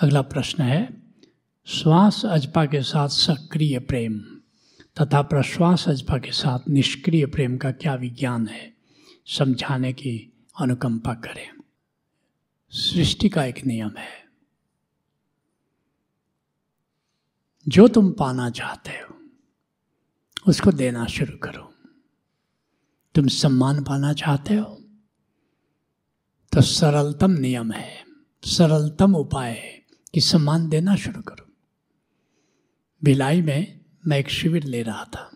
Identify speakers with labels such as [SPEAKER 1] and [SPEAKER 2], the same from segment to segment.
[SPEAKER 1] अगला प्रश्न है, श्वास अजपा के साथ सक्रिय प्रेम तथा प्रश्वास अजपा के साथ निष्क्रिय प्रेम का क्या विज्ञान है? समझाने की अनुकंपा करें। सृष्टि का एक नियम है। जो तुम पाना चाहते हो, उसको देना शुरू करो। तुम सम्मान पाना चाहते हो तो सरलतम नियम है, सरलतम उपाय है। कि सम्मान देना शुरू करो। भिलाई में मैं एक शिविर ले रहा था।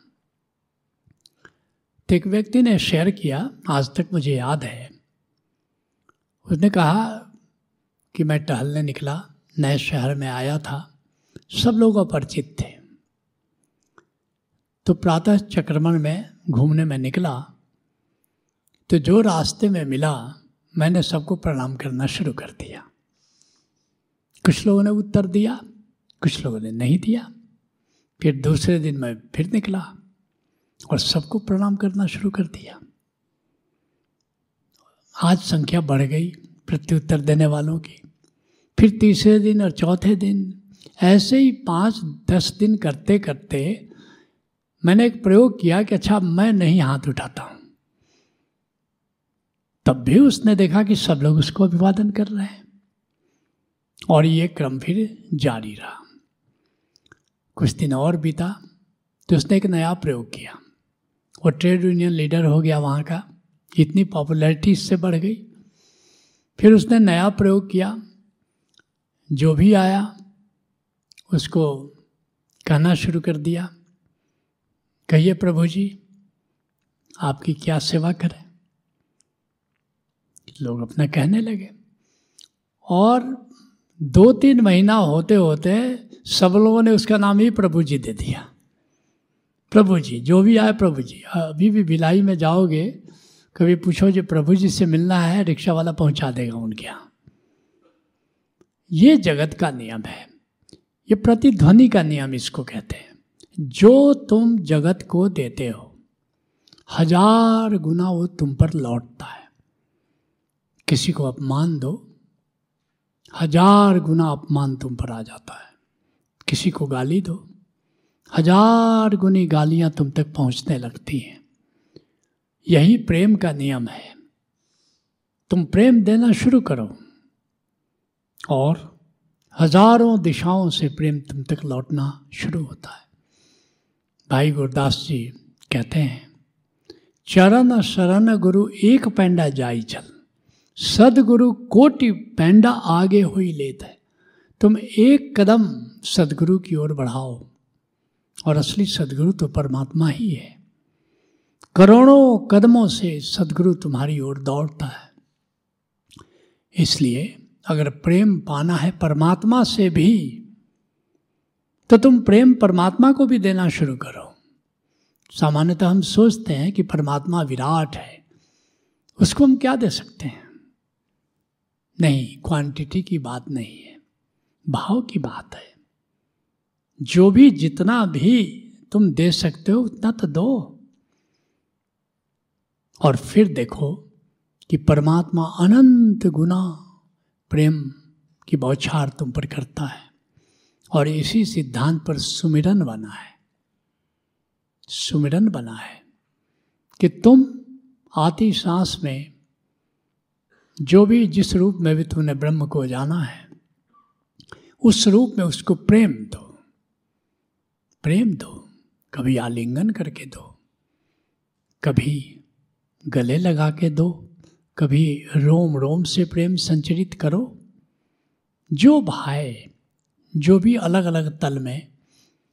[SPEAKER 1] तो एक व्यक्ति ने शेयर किया, आज तक मुझे याद है। उसने कहा कि मैं टहलने निकला, नए शहर में आया था, सब लोग अपरिचित थे। तो प्रातः चक्रमण में घूमने में निकला। तो जो रास्ते में मिला, मैंने सबको प्रणाम करना शुरू कर दिया। कुछ लोगों ने उत्तर दिया, कुछ लोगों ने नहीं दिया। फिर दूसरे दिन मैं फिर निकला और सबको प्रणाम करना शुरू कर दिया। आज संख्या बढ़ गई प्रत्युत्तर देने वालों की। फिर तीसरे दिन और चौथे दिन, ऐसे ही पाँच, दस दिन करते करते मैंने एक प्रयोग किया कि अच्छा मैं नहीं हाथ उठाता हूँ। तब भी उसने देखा कि सब लोग उसको अभिवादन कर रहे हैं। और ये क्रम फिर जारी रहा। कुछ दिन और बीता तो उसने एक नया प्रयोग किया। वो ट्रेड यूनियन लीडर हो गया वहाँ का, इतनी पॉपुलैरिटी इससे बढ़ गई। फिर उसने नया प्रयोग किया। जो भी आया, उसको कहना शुरू कर दिया। कहिए प्रभु जी आपकी क्या सेवा करें? लोग अपना कहने लगे। और दो तीन महीना होते होते सब लोगों ने उसका नाम ही प्रभु जी दे दिया। प्रभु जी जो भी आए प्रभु जी अभी भी भिलाई में जाओगे, कभी पूछो जो प्रभु जी से मिलना है रिक्शा वाला पहुँचा देगा उनके यहाँ। ये जगत का नियम है। ये प्रतिध्वनि का नियम इसको कहते हैं। जो तुम जगत को देते हो, हज़ार गुना वो तुम पर लौटता है। किसी को अपमान दो हज़ार गुना अपमान तुम पर आ जाता है। किसी को गाली दो। हज़ार गुनी गालियाँ तुम तक पहुँचने लगती हैं। यही प्रेम का नियम है। तुम प्रेम देना शुरू करो। और हज़ारों दिशाओं से प्रेम तुम तक लौटना शुरू होता है। भाई गुरदास जी कहते हैं, चरण शरण गुरु एक पैंडा जाई चल। सदगुरु कोटि पैंडा आगे हुई लेत है। तुम एक कदम सदगुरु की ओर बढ़ाओ, और असली सदगुरु तो परमात्मा ही है। करोड़ों कदमों से सदगुरु तुम्हारी ओर दौड़ता है। इसलिए अगर प्रेम पाना है परमात्मा से भी तो तुम प्रेम परमात्मा को भी देना शुरू करो। सामान्यतः हम सोचते हैं कि परमात्मा विराट है, उसको हम क्या दे सकते हैं? नहीं क्वांटिटी की बात नहीं है, भाव की बात है। जो भी जितना भी तुम दे सकते हो, उतना तो दो। और फिर देखो कि परमात्मा अनंत गुना प्रेम की बौछार तुम पर करता है, और इसी सिद्धांत पर सुमिरन बना है। सुमिरन बना है कि तुम आती सांस में जो भी जिस रूप में भी तुमने ब्रह्म को जाना है, उस रूप में उसको प्रेम दो। प्रेम दो, कभी आलिंगन करके दो, कभी गले लगा के दो, कभी रोम रोम से प्रेम संचरित करो। जो भाई जो भी अलग अलग तल में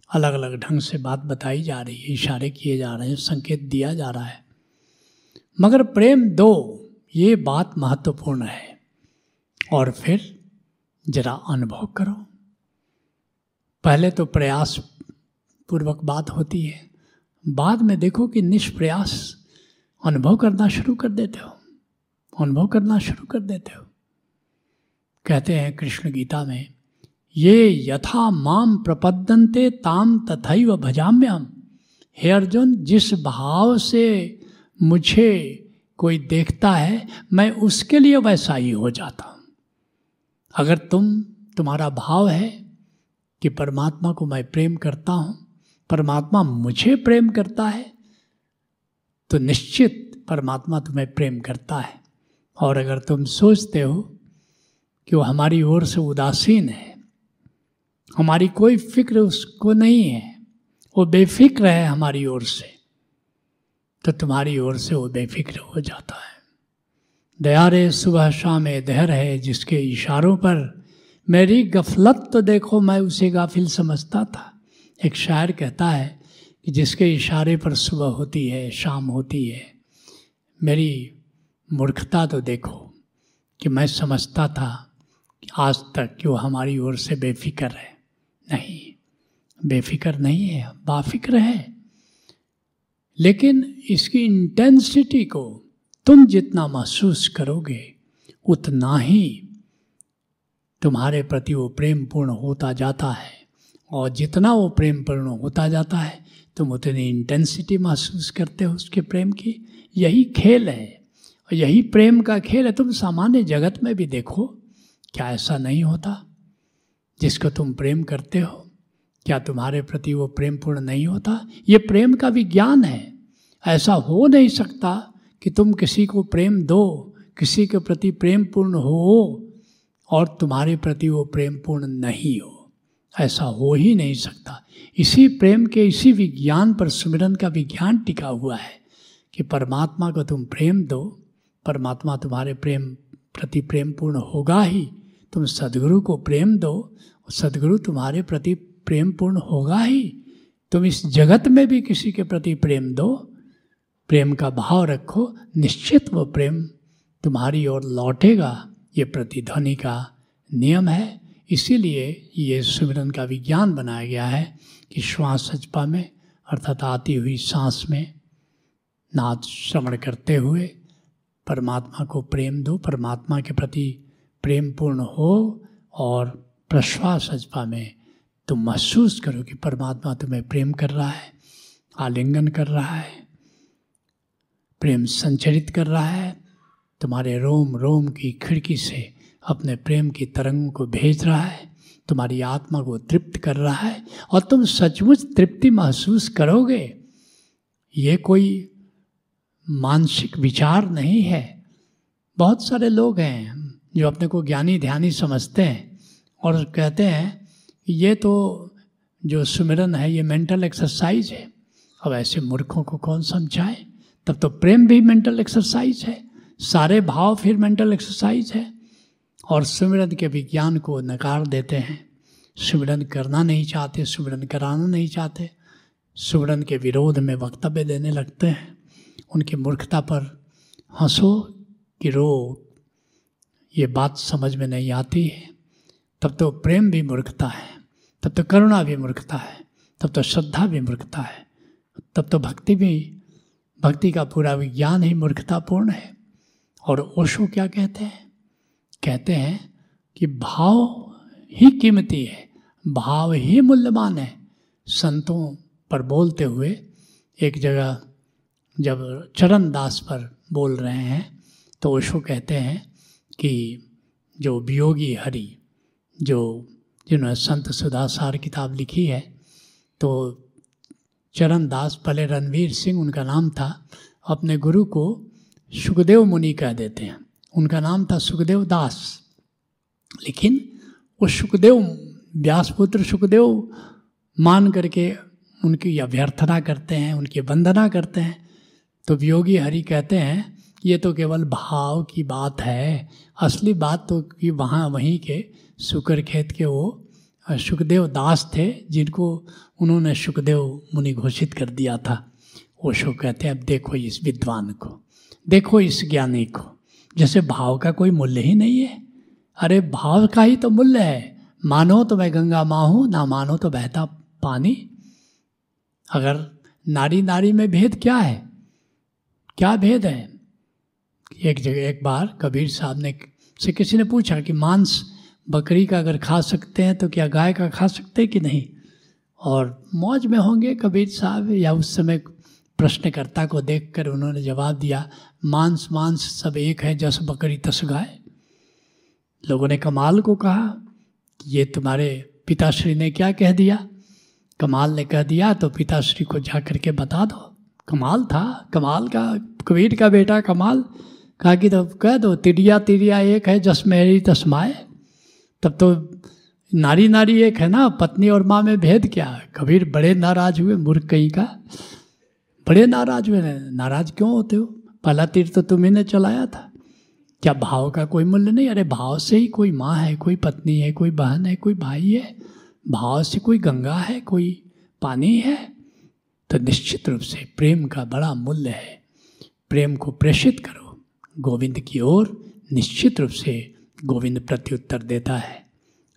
[SPEAKER 1] अलग अलग ढंग से बात बताई जा रही है, इशारे किए जा रहे हैं, संकेत दिया जा रहा है, मगर प्रेम दो ये बात महत्वपूर्ण है। और फिर जरा अनुभव करो। पहले तो प्रयास पूर्वक बात होती है। बाद में देखो कि निष्प्रयास अनुभव करना शुरू कर देते हो। अनुभव करना शुरू कर देते हो। कहते हैं कृष्ण गीता में, ये यथा माम प्रपद्यंते ताम तथैव भजाम्यम हे अर्जुन, जिस भाव से मुझे कोई देखता है, मैं उसके लिए वैसा ही हो जाता। हूँ अगर तुम, तुम्हारा भाव है कि परमात्मा को मैं प्रेम करता हूँ, परमात्मा मुझे प्रेम करता है तो निश्चित परमात्मा तुम्हें प्रेम करता है। और अगर तुम सोचते हो कि वो हमारी ओर से उदासीन है, हमारी कोई फ़िक्र उसको नहीं है, वो बेफिक्र है हमारी ओर से तो तुम्हारी ओर से वो बेफिक्र हो जाता है। दयारे सुबह शाम दहर है, जिसके इशारों पर मेरी गफलत तो देखो, मैं उसे गाफिल समझता था। एक शायर कहता है कि जिसके इशारे पर सुबह होती है, शाम होती है, मेरी मूर्खता तो देखो कि मैं समझता था कि आज तक कि वो हमारी ओर से बेफिक्र है। नहीं, बेफिक्र नहीं है, बाफिक्र है। लेकिन इसकी इंटेंसिटी को तुम जितना महसूस करोगे, उतना ही तुम्हारे प्रति वो प्रेम पूर्ण होता जाता है। और जितना वो प्रेम पूर्ण होता जाता है, तुम उतनी इंटेंसिटी महसूस करते हो उसके प्रेम की। यही खेल है। और यही प्रेम का खेल है। तुम सामान्य जगत में भी देखो, क्या ऐसा नहीं होता जिसको तुम प्रेम करते हो? क्या तुम्हारे प्रति वो प्रेम पूर्ण नहीं होता? ये प्रेम का विज्ञान है। ऐसा हो नहीं सकता कि तुम किसी को प्रेम दो, किसी के प्रति प्रेम पूर्ण हो और तुम्हारे प्रति वो प्रेम पूर्ण नहीं हो। ऐसा हो ही नहीं सकता। इसी प्रेम के, इसी विज्ञान पर सुमिरन का विज्ञान टिका हुआ है कि परमात्मा को तुम प्रेम दो। परमात्मा तुम्हारे प्रेम प्रति प्रेम पूर्ण होगा ही। तुम सदगुरु को प्रेम दो। सदगुरु तुम्हारे प्रति प्रेम पूर्ण होगा ही। तुम इस जगत में भी किसी के प्रति प्रेम दो। प्रेम का भाव रखो, निश्चित वो प्रेम तुम्हारी ओर लौटेगा। ये प्रतिध्वनि का नियम है। इसीलिए ये सुमिरन का विज्ञान बनाया गया है कि श्वास सचपा में, अर्थात आती हुई सांस में नाच श्रवण करते हुए परमात्मा को प्रेम दो। परमात्मा के प्रति प्रेम पूर्ण हो और प्रश्वास सचपा में तुम महसूस करो कि परमात्मा तुम्हें प्रेम कर रहा है, आलिंगन कर रहा है, प्रेम संचरित कर रहा है। तुम्हारे रोम रोम की खिड़की से अपने प्रेम की तरंगों को भेज रहा है। तुम्हारी आत्मा को तृप्त कर रहा है और तुम सचमुच तृप्ति महसूस करोगे। ये कोई मानसिक विचार नहीं है। बहुत सारे लोग हैं जो अपने को ज्ञानी ध्यानी समझते हैं और कहते हैं ये तो जो सुमिरन है, ये मेंटल एक्सरसाइज है। अब ऐसे मूर्खों को कौन समझाए? तब तो प्रेम भी मेंटल एक्सरसाइज है। सारे भाव फिर मेंटल एक्सरसाइज है। और सुमिरन के विज्ञान को नकार देते हैं। सुमिरन करना नहीं चाहते, सुमिरन कराना नहीं चाहते। सुमिरन के विरोध में वक्तव्य देने लगते हैं। उनकी मूर्खता पर हंसो कि रो ये बात समझ में नहीं आती है। तब तो प्रेम भी मूर्खता है। तब तो करुणा भी मूर्खता है, तब तो श्रद्धा भी मूर्खता है, तब तो भक्ति भी, भक्ति का पूरा विज्ञान ही मूर्खतापूर्ण है। और ओशो क्या कहते हैं? कहते हैं कि भाव ही कीमती है, भाव ही मूल्यवान है। संतों पर बोलते हुए एक जगह जब चरण दास पर बोल रहे हैं तो ओशो कहते हैं कि जो वियोगी हरि, जो जिन्होंने संत सुधासार किताब लिखी है तो चरण दास पहले रणवीर सिंह उनका नाम था, अपने गुरु को सुखदेव मुनि कह देते हैं। उनका नाम था सुखदेव दास। लेकिन वो सुखदेव, व्यासपुत्र सुखदेव मान करके उनकी अभ्यर्थना करते हैं, उनकी वंदना करते हैं। तो वियोगी हरि कहते हैं ये तो केवल भाव की बात है। असली बात तो कि वहाँ, वहीं के शुक्र खेत के वो सुखदेव दास थे, जिनको उन्होंने सुखदेव मुनि घोषित कर दिया था। ओशो कहते हैं, अब देखो इस विद्वान को, देखो इस ज्ञानी को, जैसे भाव का कोई मूल्य ही नहीं है। अरे, भाव का ही तो मूल्य है। मानो तो मैं गंगा माँ हूँ, ना मानो तो बहता पानी। अगर नारी नारी में भेद क्या है? क्या भेद है? एक जगह, एक बार कबीर साहब ने से किसी ने पूछा कि मांस बकरी का अगर खा सकते हैं तो क्या गाय का खा सकते हैं कि नहीं? और मौज में होंगे कबीर साहब या उस समय प्रश्नकर्ता को देखकर उन्होंने जवाब दिया, मांस मांस सब एक है, जस बकरी तस गाय। लोगों ने कमाल को कहा, ये तुम्हारे पिताश्री ने क्या कह दिया? कमाल ने कह दिया तो पिताश्री को जा करके बता दो। कमाल था, कमाल का, कबीर का बेटा कमाल। कहा कि तो कह दो तिरिया तिरिया एक है, जस मेरी तस्माए तब तो नारी नारी एक है ना, पत्नी और माँ में भेद क्या कबीर बड़े नाराज़ हुए मूर्ख कहीं का। बड़े नाराज़ हुए, नाराज़ क्यों होते हो? पहला तीर तो तुम्ही ने चलाया था। क्या भाव का कोई मूल्य नहीं? अरे भाव से ही कोई माँ है, कोई पत्नी है, कोई बहन है, कोई भाई है। भाव से कोई गंगा है, कोई पानी है। तो निश्चित रूप से प्रेम का बड़ा मूल्य है। प्रेम को प्रेषित करो। गोविंद की ओर निश्चित रूप से गोविंद प्रत्युत्तर देता है।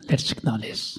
[SPEAKER 1] Let's acknowledge